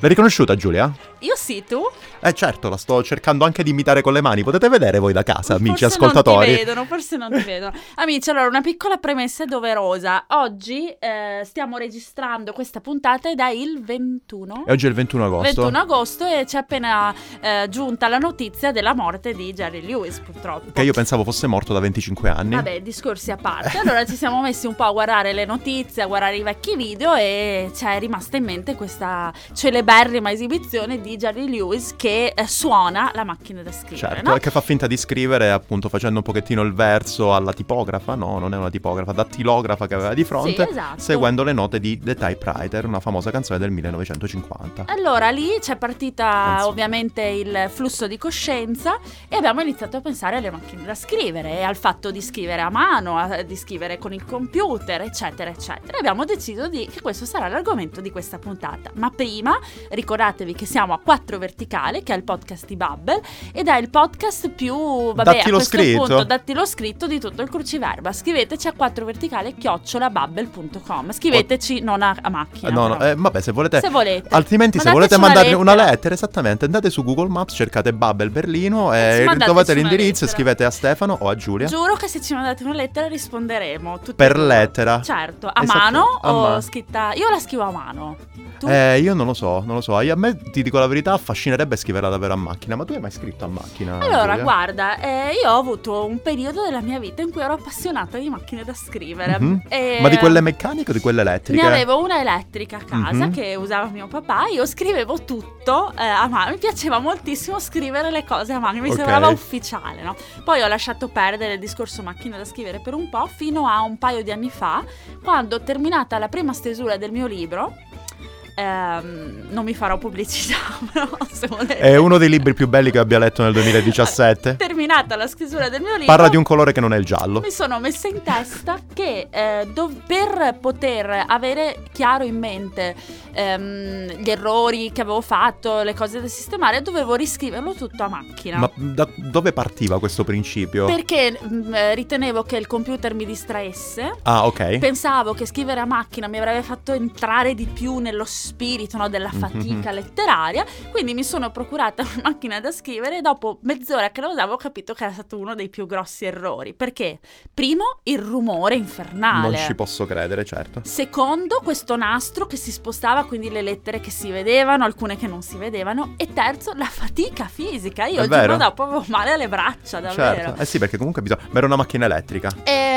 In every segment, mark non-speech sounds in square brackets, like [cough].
L'hai riconosciuta Giulia? Io sì, tu? Eh certo, la sto cercando anche di imitare con le mani. Potete vedere voi da casa, amici forse ascoltatori. Non ti vedono, forse non ti vedono. Amici, allora una piccola premessa doverosa. Oggi eh, stiamo registrando questa puntata ed è il 21. E oggi è il 21 agosto. 21 agosto e ci è appena eh, giunta la notizia della morte di Jerry Lewis, purtroppo. Che io pensavo fosse morto da 25 anni. Vabbè, discorsi a parte. Allora ci siamo messi un po' a guardare le notizie, a guardare i vecchi video e ci è rimasta in mente questa celeberrima esibizione di Jerry Lewis che eh, suona la macchina da scrivere, Certo, no? che fa finta di scrivere appunto facendo un pochettino il verso alla tipografa, no, non è una tipografa, dattilografa che aveva di fronte, Sì, esatto. seguendo le note di The Typewriter, una famosa canzone del 1950. Allora lì c'è partita Anzi. ovviamente il flusso di coscienza e abbiamo iniziato a pensare alle macchine da scrivere e al fatto di scrivere a mano, a- di scrivere con il computer, eccetera, eccetera. E abbiamo deciso di- che questo sarà l'argomento di questa puntata. Ma prima ricordatevi che siamo a 4 verticale, che è il podcast di Bubble ed è il podcast più vabbè, Dattilo a questo scritto? punto dattilo scritto di tutto il cruciverba. Scriveteci a 4 verticale chiocciolabubble.com. Scriveteci non a, a macchina. no, no, però. eh, vabbè, se volete... Se volete. Altrimenti, se volete una mandarmi una lettera. lettera, esattamente, andate su Google Maps, cercate Bubble Berlino Ci e trovate una l'indirizzo e scrivete a Stefano o a Giulia. Giuro che se ci mandate una lettera risponderemo. Per lettera? Certo, a Esatto, mano a o mano. scritta... Io la scrivo a mano. Tu? Eh, io non lo so, non lo so. Io- A me, ti dico la verità, affascinerebbe scriverla davvero a macchina. Ma tu hai mai scritto a macchina? Allora, Giulia? guarda, eh, io ho avuto un periodo della mia vita in cui ero appassionata di macchine da scrivere. Mhm. E- Ma di quelle meccaniche o di quelle elettriche? Ne avevo una elettrica a casa Mhm. che usava mio papà. Io scrivevo tutto eh, a mano. Mi piaceva moltissimo scrivere le cose a mano. Mi Ok. sembrava ufficiale, no? Poi ho lasciato perdere il discorso macchina da scrivere per un po', fino a un paio di anni fa, quando terminata la prima stesura del mio libro. Ehm, non mi farò pubblicità, [laughs] però se volete. È uno dei libri più belli che abbia letto nel 2017. Terminata la scrittura del mio libro. Parla di un colore che non è il giallo. Mi sono messa in testa che eh, dov- per poter avere chiaro in mente ehm, gli errori che avevo fatto, le cose da sistemare, dovevo riscriverlo tutto a macchina. Ma da dove partiva questo principio? Perché mm, eh, ritenevo che il computer mi distraesse. Ah, ok. Pensavo che scrivere a macchina mi avrebbe fatto entrare di più nello spirito no, della Mhm. fatica letteraria, quindi mi sono procurata [laughs] una macchina da scrivere e dopo mezz'ora che la usavo ho capito che era stato uno dei più grossi errori. Perché? Primo, il rumore infernale. Non ci posso credere, certo. Secondo, questo nastro che si spostava, quindi le lettere che si vedevano, alcune che non si vedevano. E terzo, la fatica fisica. Io il giorno dopo avevo male alle braccia, davvero. Certo. Eh sì, perché comunque bisogna... Ma era una macchina elettrica.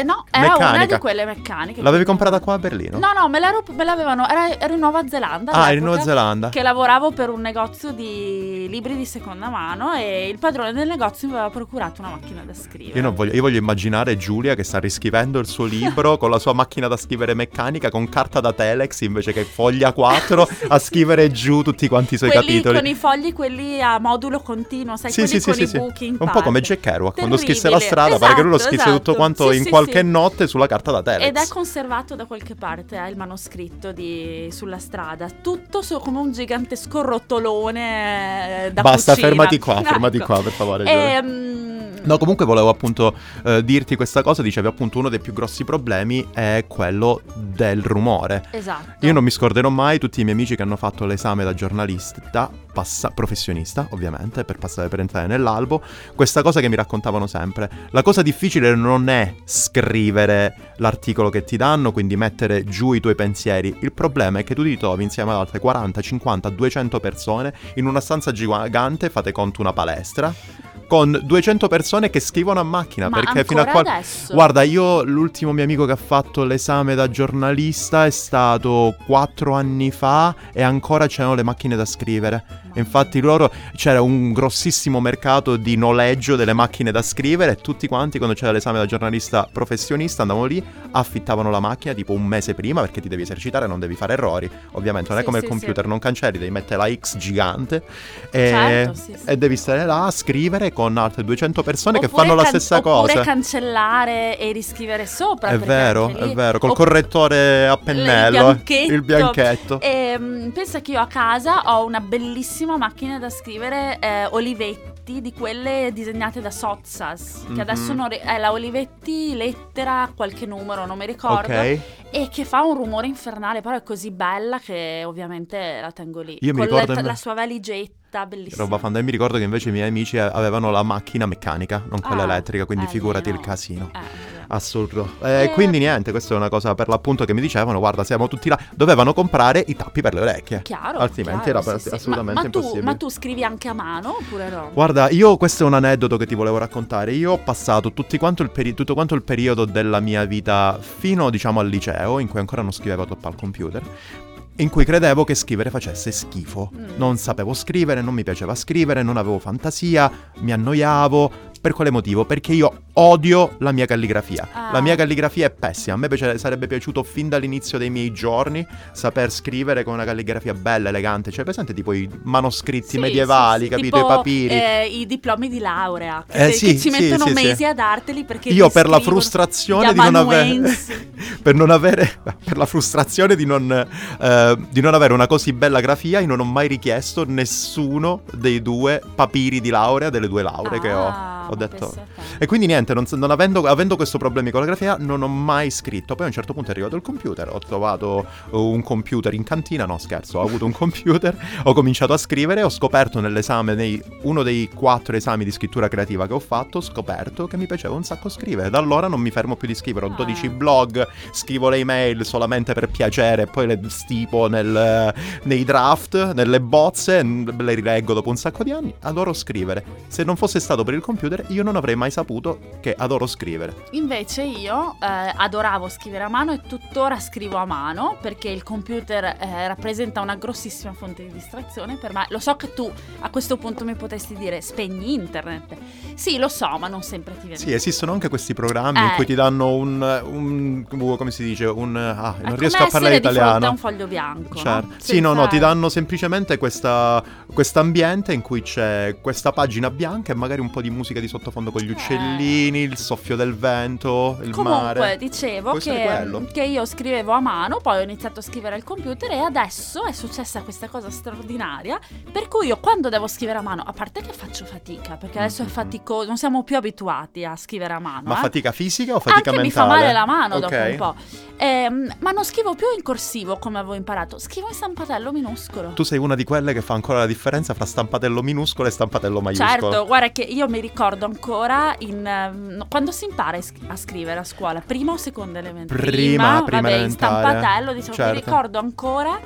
Eh, no, era una Meccanica. di quelle meccaniche. L'avevi comprata qua a Berlino? No, no, me, me l'avevano. Era, ero in Nuova Zelanda. Ah, in Nuova Zelanda. Che lavoravo per un negozio di libri di seconda mano e il padrone del negozio mi aveva procurato una macchina da scrivere. Io, voglio, io voglio immaginare Giulia che sta riscrivendo il suo [laughs] libro con la sua macchina da scrivere meccanica con carta da telex invece che foglia 4 [laughs] a scrivere giù tutti quanti i suoi quelli capitoli. con i fogli, quelli a modulo continuo, sai, Sì, quelli sì, con sì, i sì. buchi Un po' parte. come Jack Kerouac quando scrisse la Terribile. strada, pare che lui lo Esatto, scrisse tutto esatto. quanto Sì, in sì, qualche sì. notte sulla carta da telex. Ed è conservato da qualche parte, eh, il manoscritto di- sulla strada. Tutto su- come un gigantesco rotolone eh, da Basta, cucina. fermati qua, fermati Ecco. qua per favore. Giulia. Ehm, No, comunque volevo appunto eh, dirti questa cosa, dicevi appunto uno dei più grossi problemi è quello del rumore. Esatto. Io non mi scorderò mai tutti i miei amici che hanno fatto l'esame da giornalista, passa- professionista ovviamente, per passare per entrare nell'albo, questa cosa che mi raccontavano sempre. La cosa difficile non è scrivere l'articolo che ti danno, quindi mettere giù i tuoi pensieri. Il problema è che tu ti trovi insieme ad altre 40, 50, 200 persone in una stanza gigante, fate conto una palestra, con 200 persone che scrivono a macchina, Ma perché fino a qual- adesso? Guarda, io l'ultimo mio amico che ha fatto l'esame da giornalista è stato quattro anni fa e ancora c'erano le macchine da scrivere. E infatti loro c'era un grossissimo mercato di noleggio delle macchine da scrivere e tutti quanti quando c'era l'esame da giornalista professionista andavano lì, affittavano la macchina tipo un mese prima perché ti devi esercitare, non devi fare errori. Ovviamente non è Sì, come sì, il computer, sì. non cancelli, devi mettere la X gigante e, Certo, e devi stare là a scrivere con altre 200 persone che Oppure fanno la can- stessa oppure cosa. cancellare e riscrivere sopra. È vero, lì- è vero, col Opp- correttore a pennello, il bianchetto. il bianchetto. E, mm, pensa che io a casa ho una bellissima macchina da scrivere eh, Olivetti di quelle disegnate da Sozzas, che Mhm. adesso non ri- è la Olivetti lettera qualche numero, non mi ricordo, Ok. e che fa un rumore infernale, però è così bella che ovviamente la tengo lì. Io mi Con ricordo la, in- la sua valigetta, bellissima. Roba fanta. E mi ricordo che invece i miei amici avevano la macchina meccanica, non quella Ah, elettrica, quindi eh, figurati no. il casino. Eh, Assurdo. Eh, Eh. Quindi niente, questa è una cosa per l'appunto che mi dicevano, guarda, siamo tutti là. Dovevano comprare i tappi per le orecchie. Chiaro. Altrimenti chiaro, era sì, assolutamente ma, ma tu, impossibile. ma tu scrivi anche a mano oppure no? Guarda, io questo è un aneddoto che ti volevo raccontare. Io ho passato quanto il peri- tutto quanto il periodo della mia vita fino, diciamo, al liceo, in cui ancora non scrivevo troppo al computer, in cui credevo che scrivere facesse schifo. Mm. Non sapevo scrivere, non mi piaceva scrivere, non avevo fantasia, mi annoiavo. Per quale motivo? Perché io odio la mia calligrafia. Ah. La mia calligrafia è pessima. A me piace- sarebbe piaciuto fin dall'inizio dei miei giorni saper scrivere con una calligrafia bella, elegante. Cioè, presente tipo i manoscritti Sì, medievali, sì, sì, capito? tipo, I papiri. eh, I diplomi di laurea che, Eh, che ci sì, mettono sì, sì. mesi a darteli perché Io per la frustrazione di non avere [laughs] per non avere per la frustrazione di non, eh, di non avere una così bella grafia, io non ho mai richiesto nessuno dei due papiri di laurea delle due lauree che ho. Ah, Ho ma detto pensa a te. E quindi niente, non, non avendo, avendo questo problema con la grafia, non ho mai scritto. Poi a un certo punto è arrivato il computer, ho trovato uh, un computer in cantina, no scherzo, ho avuto un computer, [laughs] ho cominciato a scrivere, ho scoperto nell'esame, nei, uno dei quattro esami di scrittura creativa che ho fatto, ho scoperto che mi piaceva un sacco scrivere. Da allora non mi fermo più di scrivere, ho Ah. 12 blog, scrivo le email solamente per piacere, poi le stipo nel- nei draft, nelle bozze, le rileggo dopo un sacco di anni, adoro scrivere. Se non fosse stato per il computer, io non avrei mai saputo che adoro scrivere. Invece io eh, adoravo scrivere a mano e tuttora scrivo a mano perché il computer eh, rappresenta una grossissima fonte di distrazione per me. Lo so che tu a questo punto mi potresti dire spegni internet. Sì, lo so, ma non sempre ti viene. Sì, esistono anche questi programmi in Eh. cui ti danno un, un- come si dice, un... Ah, È non come riesco a parlare italiano. un foglio bianco. no? Certo. Sì, no, no, Senza- ti danno semplicemente questa ambiente in cui c'è questa pagina bianca e magari un po' di musica di sottofondo con gli Eh. Uccellini, il soffio del vento, il Comunque, mare. dicevo Può essere che, che io scrivevo a mano, poi ho iniziato a scrivere al computer e adesso è successa questa cosa straordinaria. Per cui io quando devo scrivere a mano, a parte che faccio fatica, perché adesso è Mhm. faticoso, non siamo più abituati a scrivere a mano. Ma eh. fatica fisica o fatica Anche mentale? mi fa male la mano Ok. dopo un po'. Ehm, ma non scrivo più in corsivo come avevo imparato, scrivo in stampatello minuscolo. Tu sei una di quelle che fa ancora la differenza fra stampatello minuscolo e stampatello maiuscolo. Certo, guarda che io mi ricordo ancora in, ehm, quando si impara a sc- a scrivere a scuola, prima o seconda elementare? Prima, prima vabbè, in stampatello, diciamo, Certo. mi ricordo ancora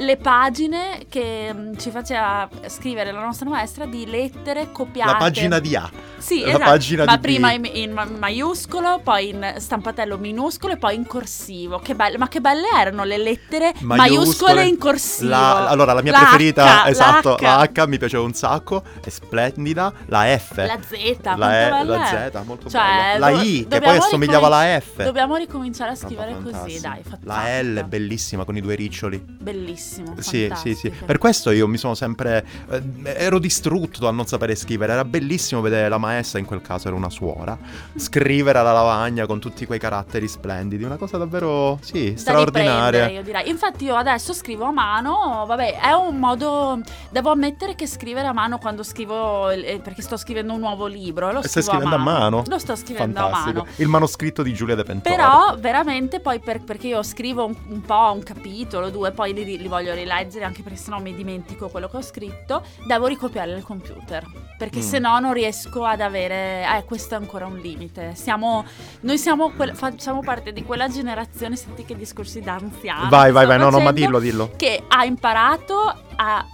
le pagine che mm, ci faceva scrivere la nostra maestra di lettere copiate. La pagina di A. Sì, la esatto, pagina ma di prima in, in ma- maiuscolo, poi in stampatello minuscolo e poi in corsivo. Che belle, ma che belle erano le lettere maiuscole, in corsivo. La- allora, la mia La preferita, H, esatto, la la H. H. mi piaceva un sacco, è splendida. La F. La Z, la, E- bella la è. Z, molto Cioè, bella. La do- I, che poi assomigliava alla F. Dobbiamo ricominciare a scrivere così, fantastica. dai. fa- La L bellissima con i due riccioli. Bellissimo. Sì, sì, sì. Per questo io mi sono sempre. eh, ero distrutto a non sapere scrivere. Era bellissimo vedere la maestra, in quel caso era una suora, [laughs] scrivere alla lavagna con tutti quei caratteri splendidi. Una cosa davvero, sì, straordinaria. io direi. Infatti, io adesso scrivo a mano. Vabbè, è un modo. Devo ammettere che scrivere a mano quando scrivo. eh, Perché sto scrivendo un nuovo libro. Lo E stai scrivo scrivendo a mano? Lo sto scrivendo Fantastico. a mano. Il manoscritto di Giulia De Pentore. Però veramente poi per- perché io scrivo un, un po' un capitolo, due, poi li, li voglio rileggere anche perché sennò mi dimentico quello che ho scritto, devo ricopiare il computer. Perché Mm. sennò non riesco ad avere... Eh, questo è ancora un limite. Siamo... Noi siamo quel- facciamo parte di quella generazione, senti che discorsi da anziani. Vai, vai, vai. No, no, ma dillo, dillo. Che ha imparato a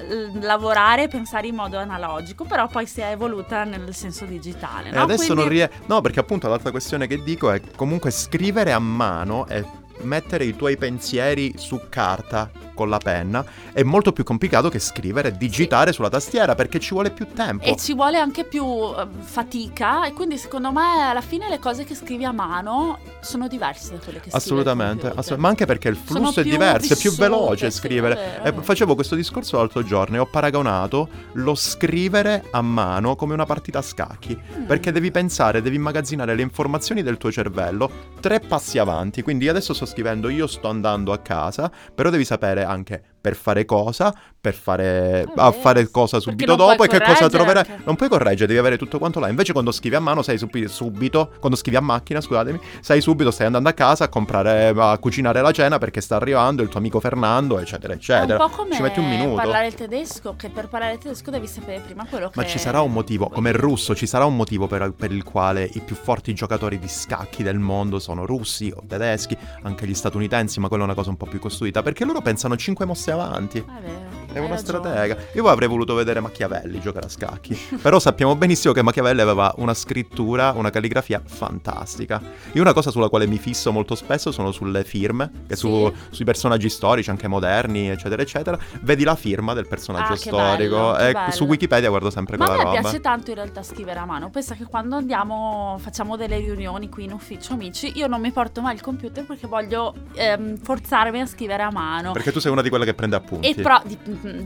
lavorare e pensare in modo analogico, però poi si è evoluta nel senso digitale. E no? adesso Quindi- non riesco. No, perché appunto l'altra questione che dico è comunque scrivere a mano e mettere i tuoi pensieri su carta con la penna è molto più complicato che scrivere e digitare sulla tastiera perché ci vuole più tempo. E ci vuole anche più eh, fatica e quindi secondo me alla fine le cose che scrivi a mano sono diverse da quelle che scrivi Assolutamente, ma anche perché il Sono flusso è diverso, è più veloce sì, scrivere. è vero, è Eh, vero. facevo questo discorso l'altro giorno e ho paragonato lo scrivere a mano come una partita a scacchi. Mm. Perché devi pensare, devi immagazzinare le informazioni del tuo cervello tre passi avanti. Quindi adesso sto scrivendo, io sto andando a casa, però devi sapere anche per fare cosa, per fare, È a fare cosa subito dopo e che cosa troverai. anche. Non puoi correggere, devi avere tutto quanto là. Invece quando scrivi a mano sai subi- subito, quando scrivi a macchina, scusatemi, sai subito, stai andando a casa a comprare, a cucinare la cena perché sta arrivando il tuo amico Fernando, eccetera, È eccetera. un po' come Ci metti un minuto. parlare il tedesco, che per parlare il tedesco devi sapere prima quello che... Ma ci sarà un motivo, come il russo, ci sarà un motivo per, per il quale i più forti giocatori di scacchi del mondo sono russi o tedeschi, anche gli statunitensi, ma quella è una cosa un po' più costruita, perché loro pensano 5 mosse avanti. È vero. È una stratega. Io avrei voluto vedere Machiavelli giocare a scacchi. [laughs] Però sappiamo benissimo che Machiavelli aveva una scrittura, una calligrafia fantastica. Io una cosa sulla quale mi fisso molto spesso sono sulle firme, che su- Sì. sui personaggi storici, anche moderni, eccetera, eccetera. Vedi la firma del personaggio Ah, storico. bello, e su Wikipedia guardo sempre Ma a quella me roba. piace tanto in realtà scrivere a mano. Pensa che quando andiamo, facciamo delle riunioni qui in ufficio, amici, io non mi porto mai il computer perché voglio ehm, forzarmi a scrivere a mano. Perché tu sei una di quelle che prende appunti. E pro- di-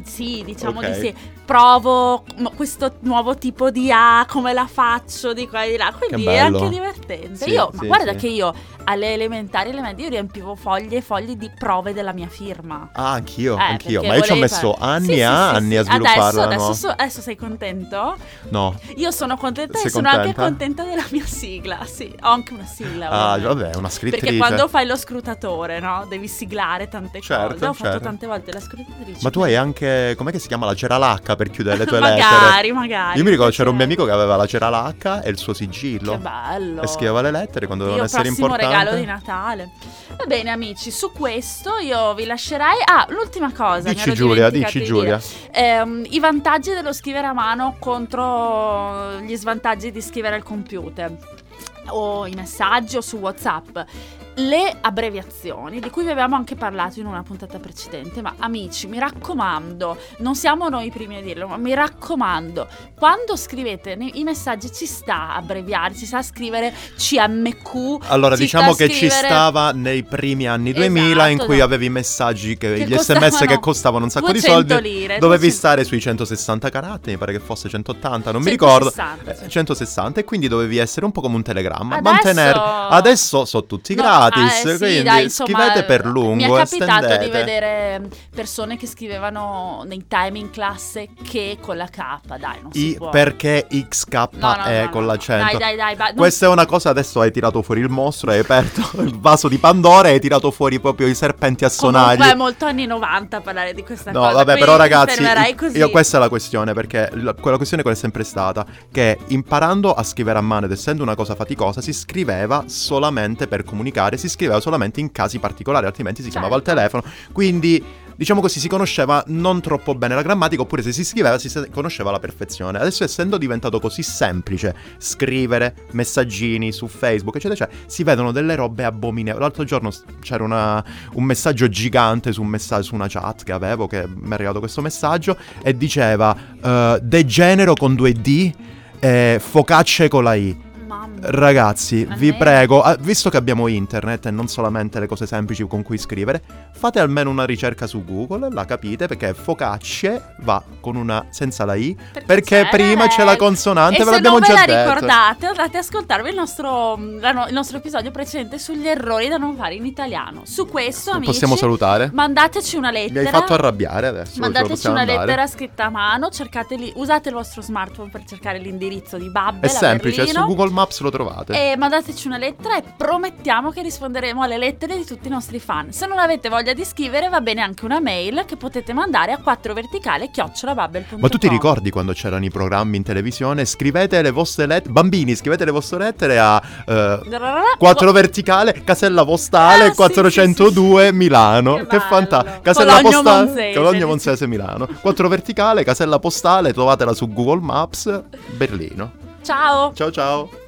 sì, diciamo Ok. di sì. Provo questo nuovo tipo di A, come la faccio di qua e di là. Quindi è anche divertente. Sì, io, ma sì, guarda sì. che io alle elementari, alle medie, io riempivo fogli e fogli di prove della mia firma. Ah, anch'io, Eh, anch'io. Ma io ci ho messo fare- anni e sì, sì, anni sì. a svilupparla. Adesso, adesso, so- adesso sei contento? No. Io sono contenta Sei e sono anche contenta? contenta della mia sigla. Sì, ho anche una sigla. Ah, vabbè, una scrittrice. Perché quando fai lo scrutatore, no? Devi siglare tante Certo, cose. Ho fatto certo. tante volte la scrutatrice. Ma tu hai anche. Com'è che si chiama la ceralacca per chiudere le tue [laughs] lettere? magari, magari. Io mi ricordo c'era un mio amico che aveva la ceralacca e il suo sigillo. Che bello. E scriveva le lettere quando dovevano essere importanti. Regalo di Natale. Va bene amici, su questo io vi lascerei... Ah, l'ultima cosa. Dici Giulia, dici di Giulia. Ehm, I vantaggi dello scrivere a mano contro gli svantaggi di scrivere al computer. O i messaggi o su WhatsApp. Le abbreviazioni, di cui vi avevamo anche parlato in una puntata precedente, ma amici, mi raccomando, non siamo noi i primi a dirlo, ma mi raccomando, quando scrivete i messaggi ci sta a abbreviare, ci sta a scrivere CMQ. Allora, ci diciamo che ci scrivere- stava nei primi anni 2000 in Esatto, cui no. avevi i messaggi, che, Che gli sms che costavano un sacco di 200 soldi. lire, Dovevi 200 stare sui 160 caratteri, mi pare che fosse 180, non mi ricordo. 160, sì. Eh, 160 e quindi dovevi essere un po' come un telegramma. Adesso- Mantenere... Adesso sono tutti No, gratis, eh, sì, quindi dai, insomma, scrivete per lungo. Mi è capitato estendete. di vedere persone che scrivevano nei time in classe che con la K, dai, non si I- può. perché XK No, no, è no, con no, l'accento. Dai, dai, dai, ba- Questa è una cosa, adesso hai tirato fuori il mostro, hai aperto [laughs] il vaso di Pandora e hai tirato fuori proprio i serpenti a sonagli. Comunque è molto anni 90 parlare di questa No, cosa. vabbè, quindi però ragazzi, io questa è la questione, perché la- quella questione qual è sempre stata? Che imparando a scrivere a mano ed essendo una cosa faticosa, si scriveva solamente per comunicare, si scriveva solamente in casi particolari, altrimenti si chiamava al Certo. telefono. Quindi, diciamo così, si conosceva non troppo bene la grammatica, oppure se si scriveva si conosceva la perfezione. Adesso essendo diventato così semplice scrivere messaggini su Facebook, eccetera, eccetera, si vedono delle robe abominevoli. L'altro giorno c'era una- un messaggio gigante su, un messa- su una chat che avevo, che mi è arrivato questo messaggio, e diceva eh, degenero con due D, eh, focacce con la I. Mamma. Ragazzi, vi prego, ah, visto che abbiamo internet e non solamente le cose semplici con cui scrivere, fate almeno una ricerca su Google, la capite, perché focacce va con una senza la I, perché c'è prima c'è la consonante, e ve se l'abbiamo non già ve la detto. ricordate, andate ad ascoltarvi il nostro, no- il nostro episodio precedente sugli errori da non fare in italiano. Su questo, amici, Possiamo salutare? mandateci una Mi lettera. hai fatto arrabbiare adesso. Mandateci una andare? lettera scritta a mano, cercateli, usate il vostro smartphone per cercare l'indirizzo di Babbel È a semplice, Berlino. su Google Maps lo trovate. E mandateci una lettera e promettiamo che risponderemo alle lettere di tutti i nostri fan. Se non avete voglia di scrivere, va bene anche una mail che potete mandare a 4verticale chiocciolabubble.com. Ma tu ti ricordi quando c'erano i programmi in televisione? Scrivete le vostre lettere, bambini, scrivete le vostre lettere a eh, 4 verticale, casella postale Ah, sì, 402 Milano. Che Che, fantastico. Casella Cologno postale, Monzese, Cologno. Monzese Milano. 4 verticale, casella postale, trovatela su Google Maps, Berlino. Ciao! Ciao ciao.